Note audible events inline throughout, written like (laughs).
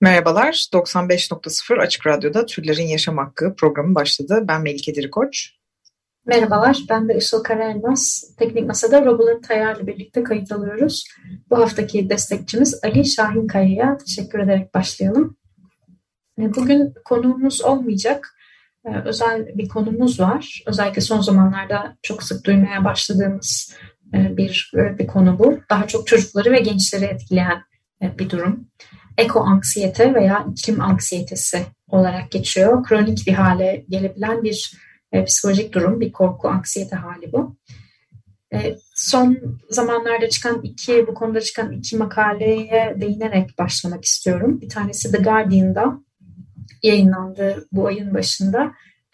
Merhabalar, 95.0 Açık Radyo'da Türlerin Yaşam Hakkı programı başladı. Ben Melike Dirikoç. Merhabalar, ben de Işıl Karaelmaz. Teknik Masa'da Robulan Tayar'la birlikte kayıt alıyoruz. Bu haftaki destekçimiz Ali Şahin Kaya'ya teşekkür ederek başlayalım. E, bugün konuğumuz olmayacak. E, özel bir konumuz var. Özellikle son zamanlarda çok sık duymaya başladığımız e, bir, bir konu bu. Daha çok çocukları ve gençleri etkileyen bir durum eko anksiyete veya iklim anksiyetesi olarak geçiyor. Kronik bir hale gelebilen bir e, psikolojik durum, bir korku anksiyete hali bu. E, son zamanlarda çıkan iki, bu konuda çıkan iki makaleye değinerek başlamak istiyorum. Bir tanesi The Guardian'da yayınlandı bu ayın başında.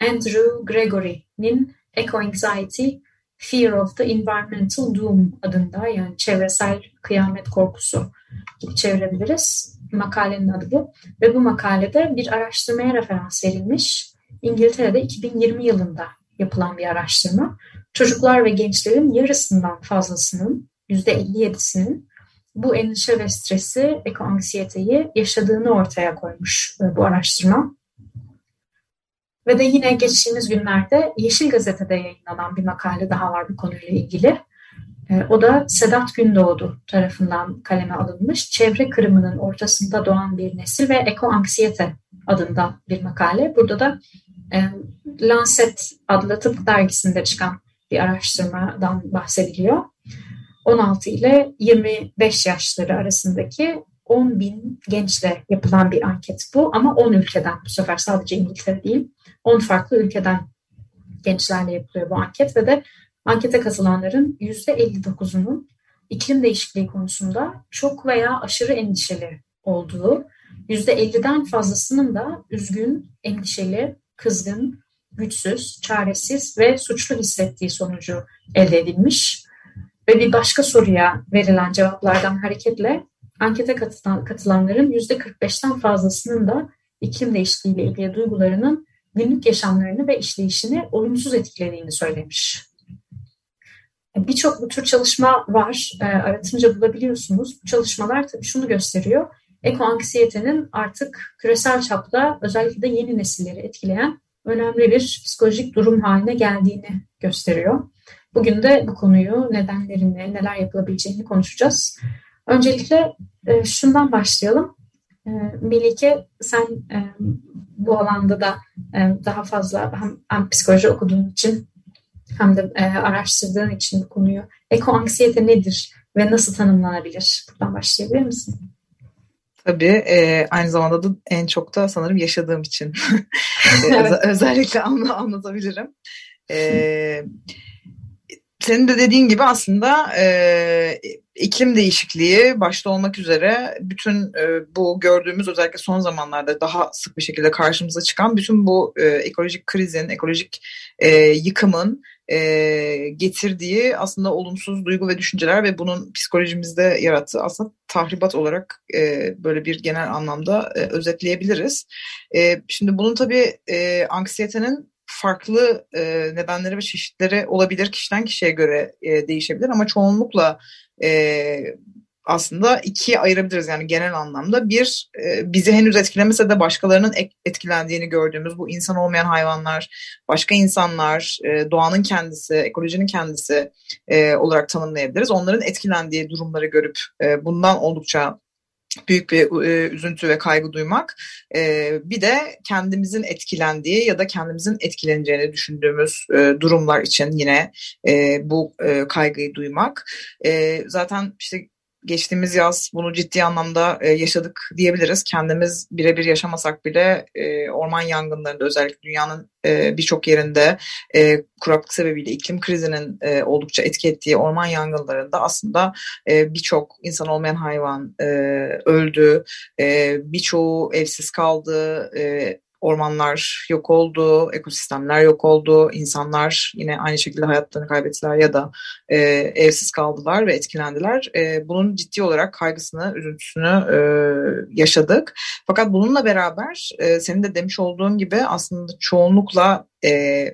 Andrew Gregory'nin Eco Anxiety, Fear of the Environmental Doom adında yani çevresel kıyamet korkusu gibi çevirebiliriz makalenin adı bu. Ve bu makalede bir araştırmaya referans verilmiş. İngiltere'de 2020 yılında yapılan bir araştırma. Çocuklar ve gençlerin yarısından fazlasının, %57'sinin bu endişe ve stresi, ekoanksiyeteyi yaşadığını ortaya koymuş e, bu araştırma. Ve de yine geçtiğimiz günlerde Yeşil Gazete'de yayınlanan bir makale daha var bu konuyla ilgili. E, o da Sedat Gündoğdu tarafından kaleme alınmış. Çevre kırımının ortasında doğan bir nesil ve eko anksiyete adında bir makale. Burada da e, Lancet adlı tıp dergisinde çıkan bir araştırmadan bahsediliyor. 16 ile 25 yaşları arasındaki 10 bin gençle yapılan bir anket bu ama 10 ülkeden bu sefer sadece İngiltere değil 10 farklı ülkeden gençlerle yapılıyor bu anket ve de Ankete katılanların %59'unun iklim değişikliği konusunda çok veya aşırı endişeli olduğu, %50'den fazlasının da üzgün, endişeli, kızgın, güçsüz, çaresiz ve suçlu hissettiği sonucu elde edilmiş. Ve bir başka soruya verilen cevaplardan hareketle ankete katılan, katılanların %45'ten fazlasının da iklim değişikliği ile ilgili duygularının günlük yaşamlarını ve işleyişini olumsuz etkilediğini söylemiş. Birçok bu tür çalışma var. E, aratınca bulabiliyorsunuz. Bu çalışmalar tabii şunu gösteriyor. Eko anksiyetenin artık küresel çapta özellikle de yeni nesilleri etkileyen önemli bir psikolojik durum haline geldiğini gösteriyor. Bugün de bu konuyu nedenlerini, neler yapılabileceğini konuşacağız. Öncelikle e, şundan başlayalım. E, Melike sen e, bu alanda da e, daha fazla hem, hem psikoloji okuduğun için hem de e, araştırdığın için bu konuyu. Eko anksiyete nedir ve nasıl tanımlanabilir? Buradan başlayabilir misin? Tabii. E, aynı zamanda da en çok da sanırım yaşadığım için (laughs) (laughs) evet. özellikle anla, anlatabilirim. E, senin de dediğin gibi aslında e, iklim değişikliği başta olmak üzere bütün e, bu gördüğümüz özellikle son zamanlarda daha sık bir şekilde karşımıza çıkan bütün bu e, ekolojik krizin, ekolojik e, yıkımın e, getirdiği aslında olumsuz duygu ve düşünceler ve bunun psikolojimizde yarattığı aslında tahribat olarak e, böyle bir genel anlamda e, özetleyebiliriz. E, şimdi bunun tabii e, anksiyetenin farklı e, nedenleri ve çeşitleri olabilir kişiden kişiye göre e, değişebilir ama çoğunlukla e, aslında ikiye ayırabiliriz yani genel anlamda. Bir, e, bizi henüz etkilemese de başkalarının etkilendiğini gördüğümüz bu insan olmayan hayvanlar, başka insanlar, e, doğanın kendisi, ekolojinin kendisi e, olarak tanımlayabiliriz. Onların etkilendiği durumları görüp bundan oldukça büyük bir e, üzüntü ve kaygı duymak. E, bir de kendimizin etkilendiği ya da kendimizin etkileneceğini düşündüğümüz e, durumlar için yine e, bu e, kaygıyı duymak. E, zaten işte geçtiğimiz yaz bunu ciddi anlamda e, yaşadık diyebiliriz. Kendimiz birebir yaşamasak bile e, orman yangınlarında özellikle dünyanın e, birçok yerinde e, kuraklık sebebiyle iklim krizinin e, oldukça etki ettiği orman yangınlarında aslında e, birçok insan olmayan hayvan e, öldü, e, birçoğu evsiz kaldı, e, ormanlar yok oldu, ekosistemler yok oldu, insanlar yine aynı şekilde hayatlarını kaybettiler ya da e, evsiz kaldılar ve etkilendiler. E, bunun ciddi olarak kaygısını, üzüntüsünü e, yaşadık. Fakat bununla beraber e, senin de demiş olduğun gibi aslında çoğunlukla e,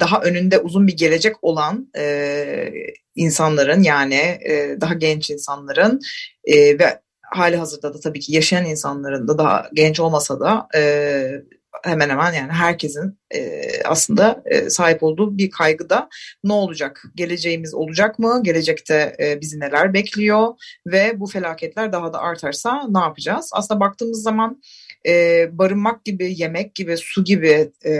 daha önünde uzun bir gelecek olan e, insanların yani e, daha genç insanların e, ve hali hazırda da tabii ki yaşayan insanların da daha genç olmasa da e, hemen hemen yani herkesin e, aslında e, sahip olduğu bir kaygıda ne olacak? Geleceğimiz olacak mı? Gelecekte e, bizi neler bekliyor? Ve bu felaketler daha da artarsa ne yapacağız? Aslında baktığımız zaman e, barınmak gibi, yemek gibi, su gibi e,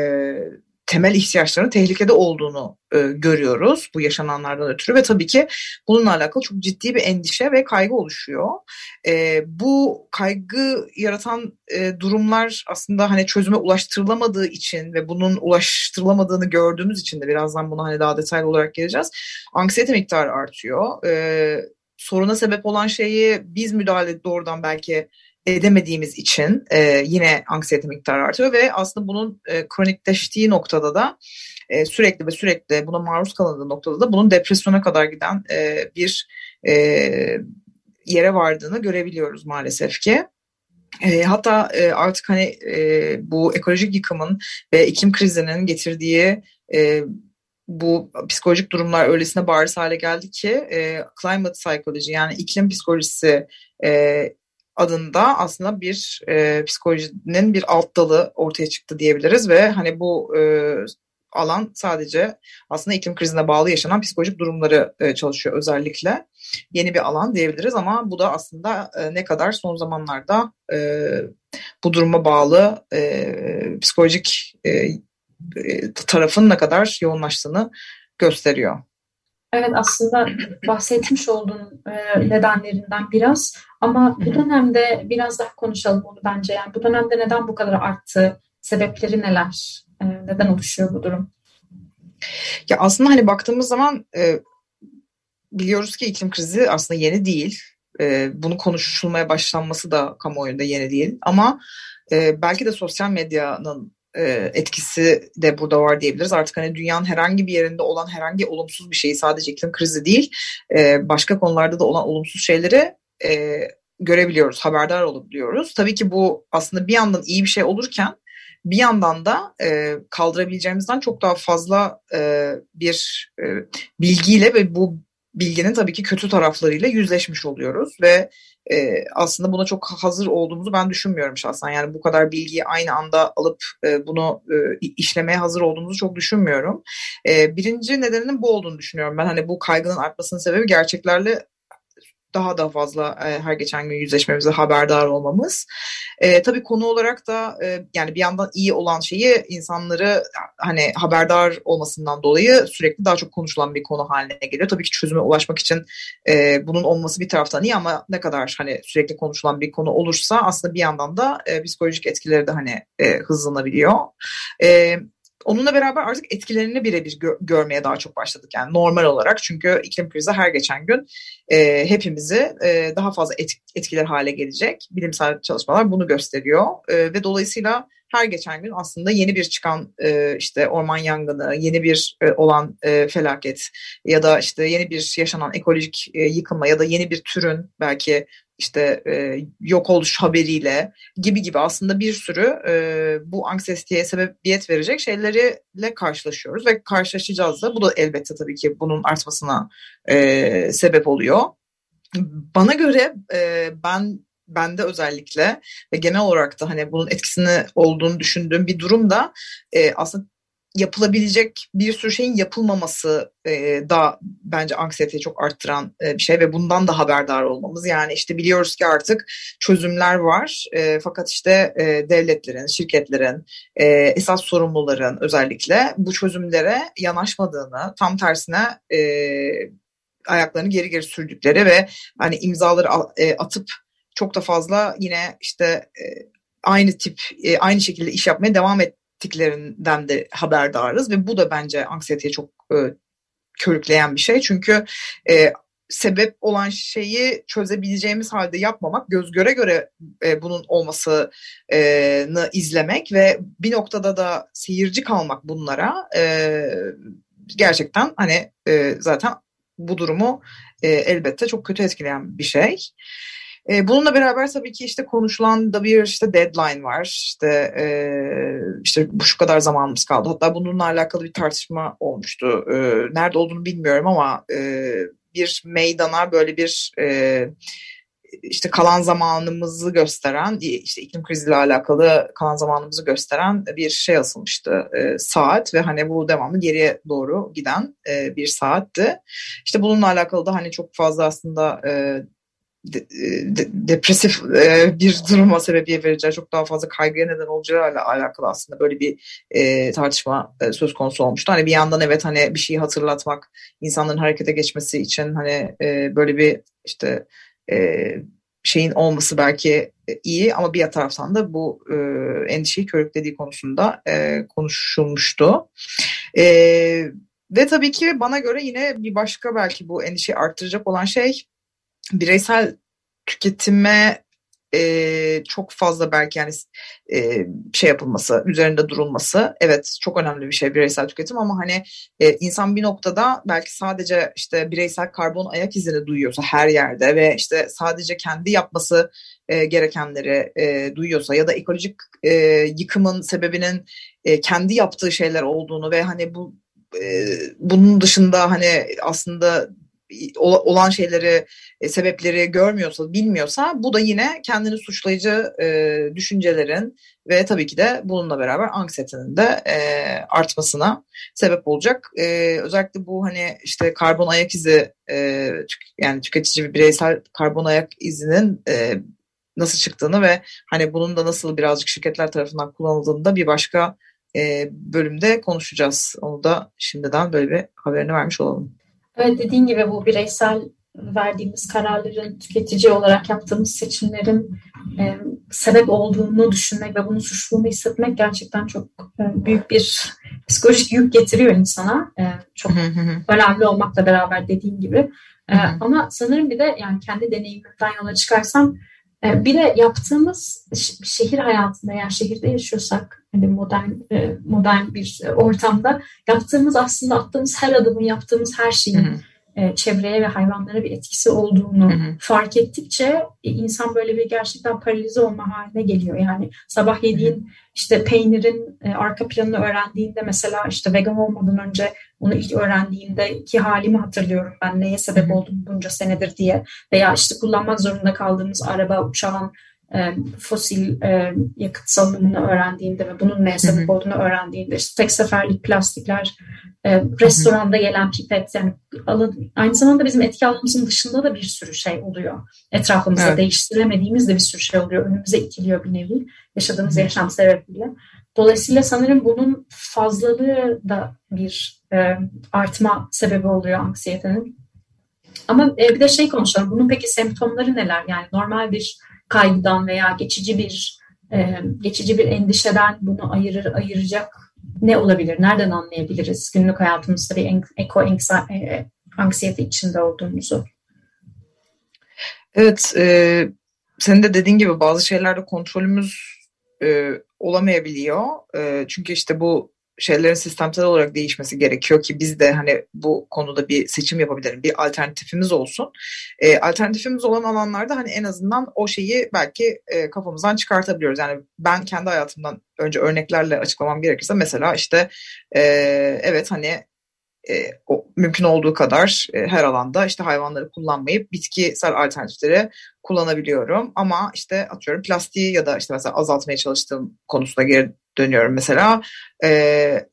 temel ihtiyaçların tehlikede olduğunu e, görüyoruz bu yaşananlardan ötürü ve tabii ki bununla alakalı çok ciddi bir endişe ve kaygı oluşuyor. E, bu kaygı yaratan e, durumlar aslında hani çözüme ulaştırılamadığı için ve bunun ulaştırılamadığını gördüğümüz için de birazdan buna hani daha detaylı olarak geleceğiz. Anksiyete miktarı artıyor. E, soruna sebep olan şeyi biz müdahale doğrudan belki edemediğimiz için e, yine anksiyete miktarı artıyor ve aslında bunun e, kronikleştiği noktada da e, sürekli ve sürekli buna maruz kalındığı noktada da bunun depresyona kadar giden e, bir e, yere vardığını görebiliyoruz maalesef ki. E, hatta e, artık hani e, bu ekolojik yıkımın ve iklim krizinin getirdiği e, bu psikolojik durumlar öylesine bariz hale geldi ki e, climate psychology yani iklim psikolojisi e, adında aslında bir e, psikolojinin bir alt dalı ortaya çıktı diyebiliriz ve hani bu e, alan sadece aslında iklim krizine bağlı yaşanan psikolojik durumları e, çalışıyor özellikle. Yeni bir alan diyebiliriz ama bu da aslında e, ne kadar son zamanlarda e, bu duruma bağlı e, psikolojik e, e, tarafın ne kadar yoğunlaştığını gösteriyor. Evet aslında bahsetmiş olduğun e, nedenlerinden biraz ama bu dönemde biraz daha konuşalım onu bence. Yani bu dönemde neden bu kadar arttı? Sebepleri neler? E, neden oluşuyor bu durum? Ya aslında hani baktığımız zaman e, biliyoruz ki iklim krizi aslında yeni değil. E, bunu konuşulmaya başlanması da kamuoyunda yeni değil. Ama e, belki de sosyal medyanın etkisi de burada var diyebiliriz. Artık hani dünyanın herhangi bir yerinde olan herhangi olumsuz bir şeyi sadece iklim krizi değil e, başka konularda da olan olumsuz şeyleri e, görebiliyoruz, haberdar olabiliyoruz. Tabii ki bu aslında bir yandan iyi bir şey olurken bir yandan da e, kaldırabileceğimizden çok daha fazla e, bir e, bilgiyle ve bu bilginin tabii ki kötü taraflarıyla yüzleşmiş oluyoruz ve e, aslında buna çok hazır olduğumuzu ben düşünmüyorum şahsen. Yani bu kadar bilgiyi aynı anda alıp e, bunu e, işlemeye hazır olduğumuzu çok düşünmüyorum. E, birinci nedeninin bu olduğunu düşünüyorum. Ben hani bu kaygının artmasının sebebi gerçeklerle daha da fazla e, her geçen gün yüzleşmemize haberdar olmamız. E, tabii konu olarak da e, yani bir yandan iyi olan şeyi insanları hani haberdar olmasından dolayı sürekli daha çok konuşulan bir konu haline geliyor. Tabii ki çözüme ulaşmak için e, bunun olması bir taraftan iyi ama ne kadar hani sürekli konuşulan bir konu olursa aslında bir yandan da e, psikolojik etkileri de hani e, hızlanabiliyor. E, Onunla beraber artık etkilerini birebir gö- görmeye daha çok başladık. Yani normal olarak çünkü iklim krizi her geçen gün e, hepimizi e, daha fazla et- etkiler hale gelecek. Bilimsel çalışmalar bunu gösteriyor e, ve dolayısıyla her geçen gün aslında yeni bir çıkan e, işte orman yangını, yeni bir e, olan e, felaket ya da işte yeni bir yaşanan ekolojik e, yıkılma ya da yeni bir türün belki işte e, yok oluş haberiyle gibi gibi aslında bir sürü e, bu anksiyeteye sebebiyet verecek şeylerle karşılaşıyoruz ve karşılaşacağız da bu da elbette tabii ki bunun artmasına e, sebep oluyor. Bana göre e, ben bende özellikle ve genel olarak da hani bunun etkisini olduğunu düşündüğüm bir durum da e, aslında yapılabilecek bir sürü şeyin yapılmaması e, da bence anksiyeteyi çok arttıran e, bir şey ve bundan da haberdar olmamız. Yani işte biliyoruz ki artık çözümler var e, fakat işte e, devletlerin, şirketlerin, e, esas sorumluların özellikle bu çözümlere yanaşmadığını, tam tersine e, ayaklarını geri geri sürdükleri ve hani imzaları e, atıp çok da fazla yine işte e, aynı tip e, aynı şekilde iş yapmaya devam ettiklerinden de haberdarız ve bu da bence anksiyeteye çok e, körükleyen bir şey. Çünkü e, sebep olan şeyi çözebileceğimiz halde yapmamak, göz göre göre e, bunun olmasını izlemek ve bir noktada da seyirci kalmak bunlara e, gerçekten hani e, zaten bu durumu e, elbette çok kötü etkileyen bir şey. E, bununla beraber tabii ki işte konuşulan da bir işte deadline var. İşte e, işte bu şu kadar zamanımız kaldı. Hatta bununla alakalı bir tartışma olmuştu. E, nerede olduğunu bilmiyorum ama e, bir meydana böyle bir e, işte kalan zamanımızı gösteren, işte iklim kriziyle alakalı kalan zamanımızı gösteren bir şey asılmıştı e, saat ve hani bu devamlı geriye doğru giden e, bir saatti. İşte bununla alakalı da hani çok fazla aslında e, de, de, depresif e, bir duruma sebebiyet vereceği, çok daha fazla kaygıya neden olacağıyla alakalı aslında böyle bir e, tartışma e, söz konusu olmuştu. Hani bir yandan evet hani bir şeyi hatırlatmak, insanların harekete geçmesi için hani e, böyle bir işte e, şeyin olması belki iyi ama bir taraftan da bu e, endişeyi körüklediği konusunda e, konuşulmuştu. E, ve tabii ki bana göre yine bir başka belki bu endişeyi arttıracak olan şey bireysel tüketime e, çok fazla belki yani e, şey yapılması, üzerinde durulması evet çok önemli bir şey bireysel tüketim ama hani e, insan bir noktada belki sadece işte bireysel karbon ayak izini duyuyorsa her yerde ve işte sadece kendi yapması e, gerekenleri e, duyuyorsa ya da ekolojik e, yıkımın sebebinin e, kendi yaptığı şeyler olduğunu ve hani bu e, bunun dışında hani aslında olan şeyleri, e, sebepleri görmüyorsa, bilmiyorsa bu da yine kendini suçlayıcı e, düşüncelerin ve tabii ki de bununla beraber anksiyetenin de e, artmasına sebep olacak. E, özellikle bu hani işte karbon ayak izi e, yani tüketici bir bireysel karbon ayak izinin e, nasıl çıktığını ve hani bunun da nasıl birazcık şirketler tarafından kullanıldığını da bir başka e, bölümde konuşacağız. Onu da şimdiden böyle bir haberini vermiş olalım. Evet dediğin gibi bu bireysel verdiğimiz kararların tüketici olarak yaptığımız seçimlerin e, sebep olduğunu düşünmek ve bunu suçluğunu hissetmek gerçekten çok e, büyük bir psikolojik yük getiriyor insana. E, çok önemli olmakla beraber dediğin gibi. E, ama sanırım bir de yani kendi deneyimimden yola çıkarsam bir de yaptığımız şehir hayatında yani şehirde yaşıyorsak hani modern e, modern bir ortamda yaptığımız aslında attığımız her adımın yaptığımız her şeyin e, çevreye ve hayvanlara bir etkisi olduğunu fark ettikçe e, insan böyle bir gerçekten paralize olma haline geliyor. Yani sabah yediğin işte peynirin arka planını öğrendiğinde mesela işte vegan olmadan önce onu ilk öğrendiğimde ki halimi hatırlıyorum ben neye sebep oldum bunca senedir diye veya işte kullanmak zorunda kaldığımız araba uçağın e, fosil e, yakıt salınımını öğrendiğinde ve bunun neye sebep olduğunu öğrendiğinde işte tek seferlik plastikler, e, restoranda gelen pipet yani aynı zamanda bizim etki alanımızın dışında da bir sürü şey oluyor. Etrafımızda evet. değiştiremediğimiz de bir sürü şey oluyor. Önümüze itiliyor bir nevi yaşadığımız yaşam sebebiyle. Dolayısıyla sanırım bunun fazlalığı da bir e, artma sebebi oluyor anksiyetenin. Ama e, bir de şey konuşalım. Bunun peki semptomları neler? Yani normal bir kaygıdan veya geçici bir e, geçici bir endişeden bunu ayırır ayıracak ne olabilir? Nereden anlayabiliriz günlük hayatımızda bir eko e, anksiyete içinde olduğumuzu? Evet, e, senin de dediğin gibi bazı şeylerde kontrolümüz e, olamayabiliyor. E, çünkü işte bu şeylerin sistemsel olarak değişmesi gerekiyor ki biz de hani bu konuda bir seçim yapabilirim. Bir alternatifimiz olsun. E, alternatifimiz olan alanlarda hani en azından o şeyi belki e, kafamızdan çıkartabiliyoruz. Yani ben kendi hayatımdan önce örneklerle açıklamam gerekirse mesela işte e, evet hani e, o, mümkün olduğu kadar e, her alanda işte hayvanları kullanmayıp bitkisel alternatifleri kullanabiliyorum. Ama işte atıyorum plastiği ya da işte mesela azaltmaya çalıştığım konusunda geri dönüyorum mesela. E,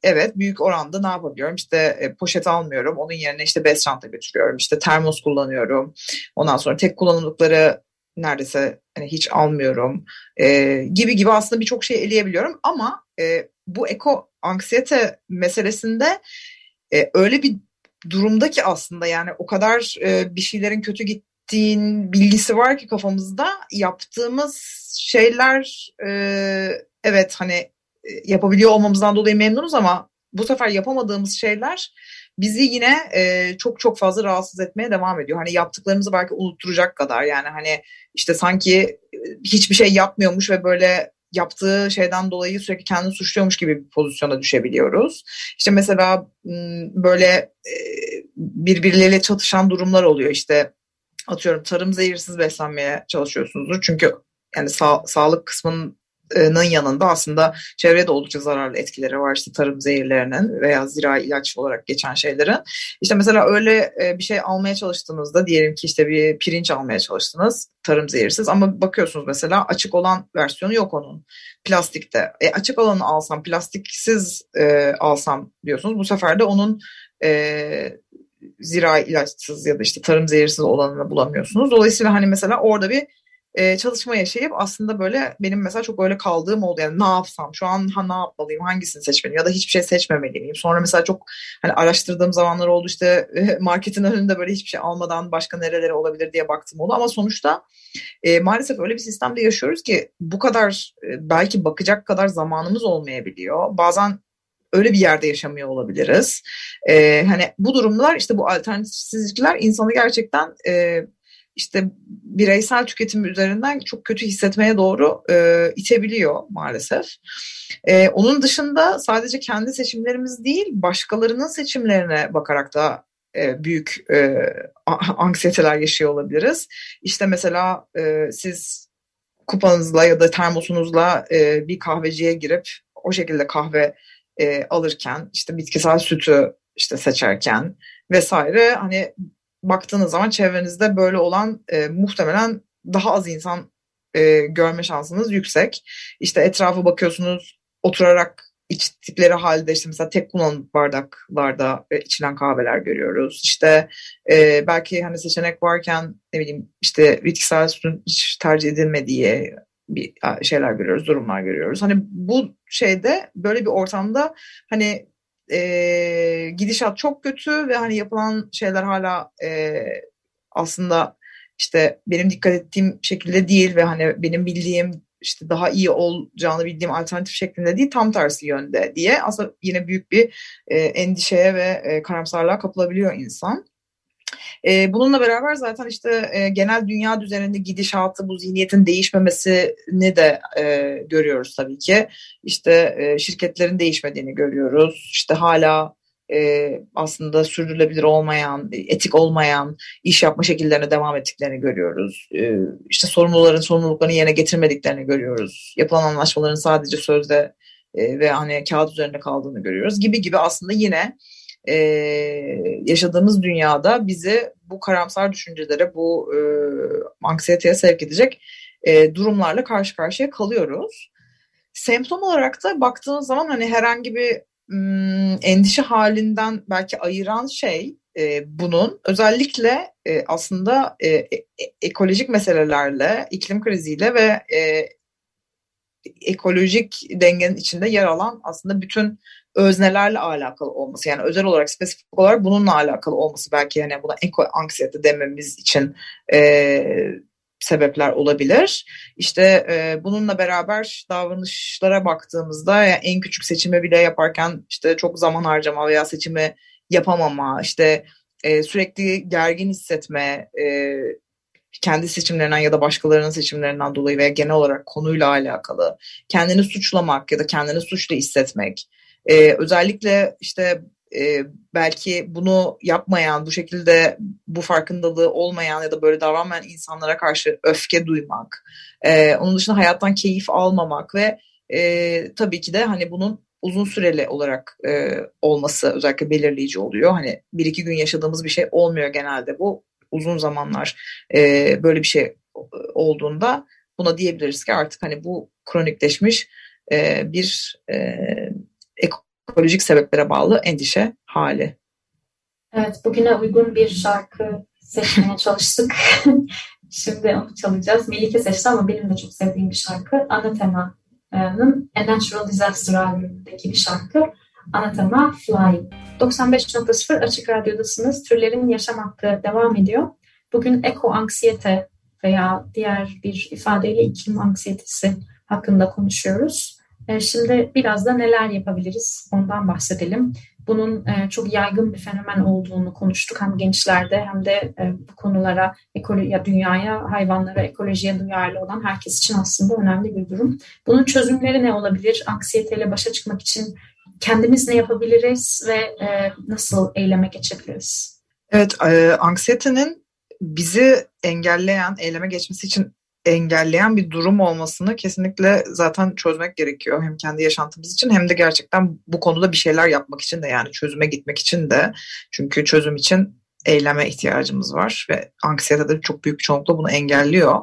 evet büyük oranda ne yapabiliyorum? İşte e, poşet almıyorum. Onun yerine işte bez çanta götürüyorum. İşte termos kullanıyorum. Ondan sonra tek kullanımlıkları neredeyse hani hiç almıyorum e, gibi gibi aslında birçok şey eleyebiliyorum ama e, bu eko anksiyete meselesinde e, öyle bir durumda ki aslında yani o kadar e, bir şeylerin kötü gittiğin bilgisi var ki kafamızda yaptığımız şeyler e, evet hani e, yapabiliyor olmamızdan dolayı memnunuz ama bu sefer yapamadığımız şeyler bizi yine e, çok çok fazla rahatsız etmeye devam ediyor. Hani yaptıklarımızı belki unutturacak kadar yani hani işte sanki e, hiçbir şey yapmıyormuş ve böyle yaptığı şeyden dolayı sürekli kendini suçluyormuş gibi bir pozisyona düşebiliyoruz. İşte mesela böyle e, birbirleriyle çatışan durumlar oluyor. İşte atıyorum tarım zehirsiz beslenmeye çalışıyorsunuzdur. Çünkü yani sağ, sağlık kısmının yanında aslında çevreye de oldukça zararlı etkileri var işte tarım zehirlerinin veya zira ilaç olarak geçen şeylerin. İşte mesela öyle bir şey almaya çalıştığınızda diyelim ki işte bir pirinç almaya çalıştınız tarım zehirsiz ama bakıyorsunuz mesela açık olan versiyonu yok onun plastikte. E, açık olanı alsam plastiksiz e, alsam diyorsunuz bu sefer de onun e, zira ilaçsız ya da işte tarım zehirsiz olanını bulamıyorsunuz. Dolayısıyla hani mesela orada bir e, çalışma yaşayıp aslında böyle benim mesela çok öyle kaldığım oldu. Yani ne yapsam şu an ha, ne yapmalıyım hangisini seçmeliyim ya da hiçbir şey seçmemeliyim. Sonra mesela çok hani araştırdığım zamanlar oldu işte (laughs) marketin önünde böyle hiçbir şey almadan başka nerelere olabilir diye baktım oldu. Ama sonuçta e, maalesef öyle bir sistemde yaşıyoruz ki bu kadar e, belki bakacak kadar zamanımız olmayabiliyor. Bazen öyle bir yerde yaşamıyor olabiliriz. Ee, hani bu durumlar işte bu alternatifsizlikler insanı gerçekten e, işte bireysel tüketim üzerinden çok kötü hissetmeye doğru e, itebiliyor maalesef. E, onun dışında sadece kendi seçimlerimiz değil başkalarının seçimlerine bakarak da e, büyük e, anksiyeteler yaşıyor olabiliriz. İşte mesela e, siz kupanızla ya da termosunuzla e, bir kahveciye girip o şekilde kahve e, alırken işte bitkisel sütü işte seçerken vesaire hani baktığınız zaman çevrenizde böyle olan e, muhtemelen daha az insan e, görme şansınız yüksek. İşte etrafa bakıyorsunuz oturarak içtikleri halde işte mesela tek kullanım bardaklarda e, içilen kahveler görüyoruz. İşte e, belki hani seçenek varken ne bileyim işte bitkisel sütün hiç tercih edilmediği bir şeyler görüyoruz, durumlar görüyoruz. Hani bu şeyde böyle bir ortamda hani e, gidişat çok kötü ve hani yapılan şeyler hala e, aslında işte benim dikkat ettiğim şekilde değil ve hani benim bildiğim işte daha iyi olacağını bildiğim alternatif şeklinde değil tam tersi yönde diye aslında yine büyük bir e, endişeye ve e, karamsarlığa kapılabiliyor insan. E, bununla beraber zaten işte e, genel dünya düzeninde gidişatı, bu zihniyetin değişmemesini de e, görüyoruz tabii ki. İşte e, şirketlerin değişmediğini görüyoruz. İşte hala e, aslında sürdürülebilir olmayan, etik olmayan iş yapma şekillerine devam ettiklerini görüyoruz. E, işte sorumluların sorumluluklarını yerine getirmediklerini görüyoruz. Yapılan anlaşmaların sadece sözde e, ve hani kağıt üzerinde kaldığını görüyoruz gibi gibi aslında yine e, yaşadığımız dünyada bizi bu karamsar düşüncelere, bu e, anksiyeteye sevk edecek e, durumlarla karşı karşıya kalıyoruz. Semptom olarak da baktığınız zaman hani herhangi bir m, endişe halinden belki ayıran şey e, bunun özellikle e, aslında e, e, ekolojik meselelerle, iklim kriziyle ve e, ekolojik dengenin içinde yer alan aslında bütün öznelerle alakalı olması yani özel olarak spesifik olarak bununla alakalı olması belki yani buna eko anksiyete dememiz için e, sebepler olabilir. İşte e, bununla beraber davranışlara baktığımızda yani en küçük seçimi bile yaparken işte çok zaman harcama veya seçimi yapamama, işte e, sürekli gergin hissetme, e, kendi seçimlerinden ya da başkalarının seçimlerinden dolayı veya genel olarak konuyla alakalı kendini suçlamak ya da kendini suçlu hissetmek, ee, özellikle işte e, belki bunu yapmayan, bu şekilde bu farkındalığı olmayan ya da böyle davranmayan insanlara karşı öfke duymak, e, onun dışında hayattan keyif almamak ve e, tabii ki de hani bunun uzun süreli olarak e, olması özellikle belirleyici oluyor. Hani bir iki gün yaşadığımız bir şey olmuyor genelde bu. Uzun zamanlar e, böyle bir şey olduğunda buna diyebiliriz ki artık hani bu kronikleşmiş e, bir e, ekolojik sebeplere bağlı endişe hali. Evet, bugüne uygun bir şarkı seçmeye çalıştık. (laughs) Şimdi onu çalacağız. Melike seçti ama benim de çok sevdiğim bir şarkı. Anathema'nın A Natural Disaster albümündeki bir şarkı. Anatema Flying. 95.0 Açık Radyo'dasınız. Türlerin Yaşam Hakkı devam ediyor. Bugün eko anksiyete veya diğer bir ifadeyle iklim anksiyetesi hakkında konuşuyoruz. E, şimdi biraz da neler yapabiliriz ondan bahsedelim. Bunun e, çok yaygın bir fenomen olduğunu konuştuk hem gençlerde hem de e, bu konulara, ekoloji, dünyaya, hayvanlara, ekolojiye duyarlı olan herkes için aslında önemli bir durum. Bunun çözümleri ne olabilir? Anksiyeteyle başa çıkmak için kendimiz ne yapabiliriz ve nasıl eyleme geçebiliriz? Evet, anksiyetenin bizi engelleyen, eyleme geçmesi için engelleyen bir durum olmasını kesinlikle zaten çözmek gerekiyor. Hem kendi yaşantımız için hem de gerçekten bu konuda bir şeyler yapmak için de yani çözüme gitmek için de. Çünkü çözüm için eyleme ihtiyacımız var ve anksiyete de çok büyük bir çoğunlukla bunu engelliyor.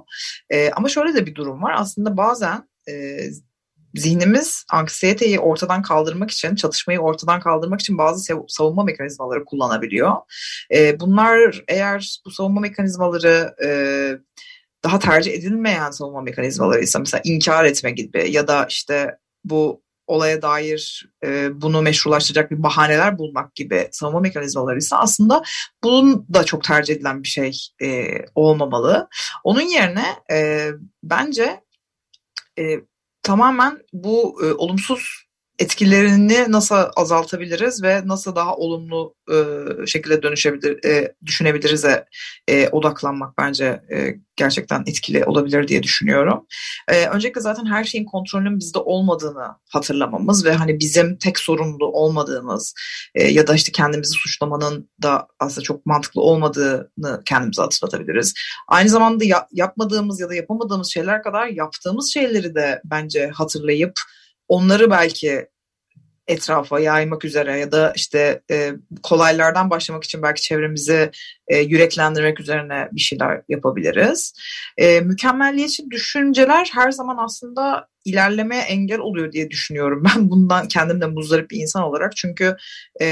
E, ama şöyle de bir durum var. Aslında bazen e, zihnimiz anksiyeteyi ortadan kaldırmak için, çatışmayı ortadan kaldırmak için bazı savunma mekanizmaları kullanabiliyor. E, bunlar eğer bu savunma mekanizmaları e, daha tercih edilmeyen savunma mekanizmalarıysa mesela inkar etme gibi ya da işte bu olaya dair e, bunu meşrulaştıracak bir bahaneler bulmak gibi savunma mekanizmalarıysa aslında bunun da çok tercih edilen bir şey e, olmamalı. Onun yerine e, bence e, tamamen bu e, olumsuz etkilerini nasıl azaltabiliriz ve nasıl daha olumlu e, şekilde dönüşebilir e, düşünebiliriz e, odaklanmak bence e, gerçekten etkili olabilir diye düşünüyorum. E, öncelikle zaten her şeyin kontrolünün bizde olmadığını hatırlamamız ve hani bizim tek sorumlu olmadığımız e, ya da işte kendimizi suçlamanın da aslında çok mantıklı olmadığını kendimize hatırlatabiliriz. Aynı zamanda ya, yapmadığımız ya da yapamadığımız şeyler kadar yaptığımız şeyleri de bence hatırlayıp onları belki etrafa yaymak üzere ya da işte e, kolaylardan başlamak için belki çevremizi e, yüreklendirmek üzerine bir şeyler yapabiliriz. E, mükemmelliyetçi düşünceler her zaman aslında ilerlemeye engel oluyor diye düşünüyorum. Ben (laughs) bundan kendim de muzdarip bir insan olarak çünkü e,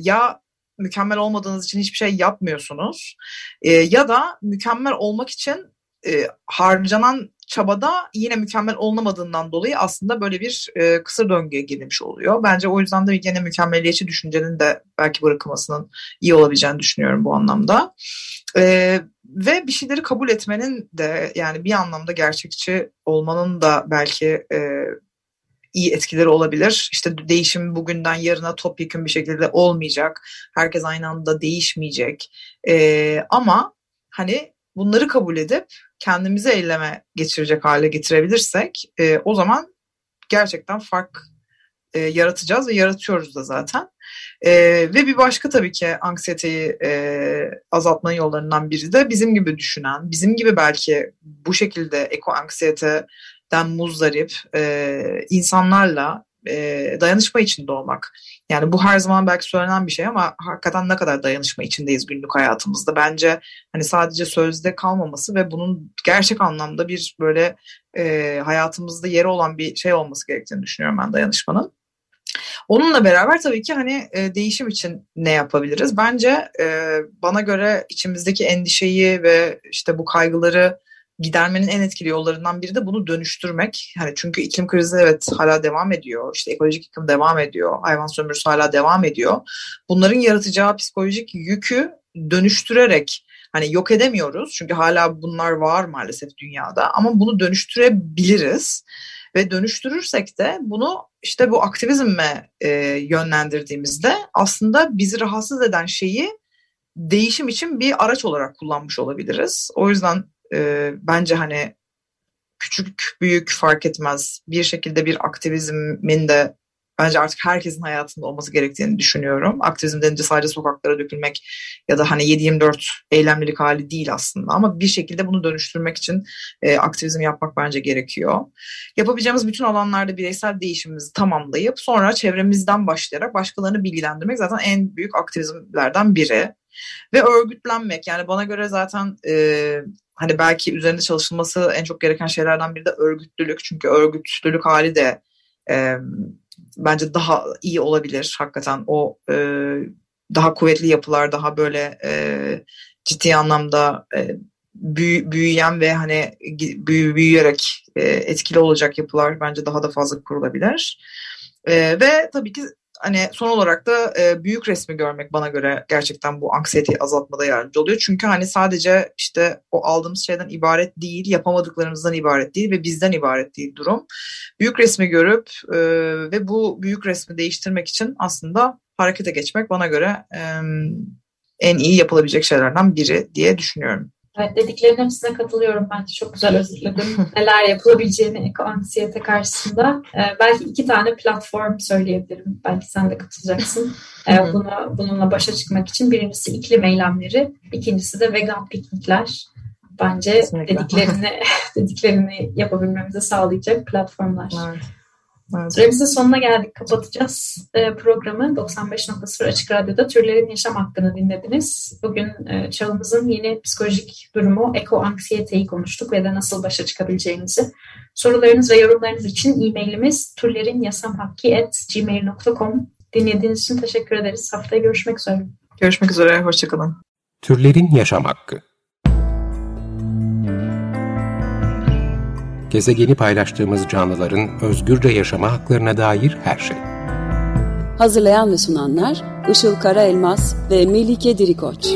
ya mükemmel olmadığınız için hiçbir şey yapmıyorsunuz e, ya da mükemmel olmak için e, harcanan çabada yine mükemmel olunamadığından dolayı aslında böyle bir e, kısır döngüye girmiş oluyor. Bence o yüzden de yine mükemmeliyetçi düşüncenin de belki bırakılmasının iyi olabileceğini düşünüyorum bu anlamda. E, ve bir şeyleri kabul etmenin de yani bir anlamda gerçekçi olmanın da belki e, iyi etkileri olabilir. İşte değişim bugünden yarına topyekun bir şekilde olmayacak. Herkes aynı anda değişmeyecek. E, ama hani bunları kabul edip kendimizi eyleme geçirecek hale getirebilirsek e, o zaman gerçekten fark e, yaratacağız ve yaratıyoruz da zaten. E, ve bir başka tabii ki anksiyeteyi e, azaltmanın yollarından biri de bizim gibi düşünen, bizim gibi belki bu şekilde eko anksiyeteden muzdarip e, insanlarla e, dayanışma içinde olmak. Yani bu her zaman belki söylenen bir şey ama hakikaten ne kadar dayanışma içindeyiz günlük hayatımızda. Bence hani sadece sözde kalmaması ve bunun gerçek anlamda bir böyle e, hayatımızda yeri olan bir şey olması gerektiğini düşünüyorum ben dayanışmanın. Onunla beraber tabii ki hani e, değişim için ne yapabiliriz? Bence e, bana göre içimizdeki endişeyi ve işte bu kaygıları gidermenin en etkili yollarından biri de bunu dönüştürmek. Hani çünkü iklim krizi evet hala devam ediyor. İşte ekolojik yıkım devam ediyor. Hayvan sömürüsü hala devam ediyor. Bunların yaratacağı psikolojik yükü dönüştürerek hani yok edemiyoruz. Çünkü hala bunlar var maalesef dünyada ama bunu dönüştürebiliriz. Ve dönüştürürsek de bunu işte bu aktivizme e, yönlendirdiğimizde aslında bizi rahatsız eden şeyi değişim için bir araç olarak kullanmış olabiliriz. O yüzden e, bence hani küçük büyük fark etmez bir şekilde bir aktivizmin de bence artık herkesin hayatında olması gerektiğini düşünüyorum. Aktivizm denince sadece sokaklara dökülmek ya da hani 7-24 eylemlilik hali değil aslında ama bir şekilde bunu dönüştürmek için e, aktivizm yapmak bence gerekiyor. Yapabileceğimiz bütün alanlarda bireysel değişimimizi tamamlayıp sonra çevremizden başlayarak başkalarını bilgilendirmek zaten en büyük aktivizmlerden biri. Ve örgütlenmek yani bana göre zaten e, hani belki üzerinde çalışılması en çok gereken şeylerden biri de örgütlülük. Çünkü örgütlülük hali de e, bence daha iyi olabilir hakikaten o e, daha kuvvetli yapılar daha böyle e, ciddi anlamda e, büyü, büyüyen ve hani büyü, büyüyerek e, etkili olacak yapılar bence daha da fazla kurulabilir. E, ve tabii ki hani son olarak da e, büyük resmi görmek bana göre gerçekten bu anksiyeteyi azaltmada yardımcı oluyor. Çünkü hani sadece işte o aldığımız şeyden ibaret değil, yapamadıklarımızdan ibaret değil ve bizden ibaret değil durum. Büyük resmi görüp e, ve bu büyük resmi değiştirmek için aslında harekete geçmek bana göre e, en iyi yapılabilecek şeylerden biri diye düşünüyorum. Evet dediklerinin hepsine katılıyorum. Bence çok güzel özetledim. Neler yapılabileceğini eko anksiyete karşısında. Ee, belki iki tane platform söyleyebilirim. Belki sen de katılacaksın. (laughs) Ee, buna, bununla başa çıkmak için. Birincisi iklim eylemleri. ikincisi de vegan piknikler. Bence Kesinlikle. dediklerini (laughs) dediklerini yapabilmemizi sağlayacak platformlar. Evet. Evet. Süremizin sonuna geldik. Kapatacağız e, programı. 95.0 Açık Radyo'da türlerin yaşam hakkını dinlediniz. Bugün e, çağımızın yeni psikolojik durumu eko-anksiyeteyi konuştuk ve de nasıl başa çıkabileceğimizi. Sorularınız ve yorumlarınız için e-mailimiz türlerinyasamhakki.gmail.com Dinlediğiniz için teşekkür ederiz. Haftaya görüşmek üzere. Görüşmek üzere. Hoşçakalın. Türlerin Yaşam Hakkı gezegeni paylaştığımız canlıların özgürce yaşama haklarına dair her şey. Hazırlayan ve sunanlar Işıl Karaelmaz ve Melike Dirikoç.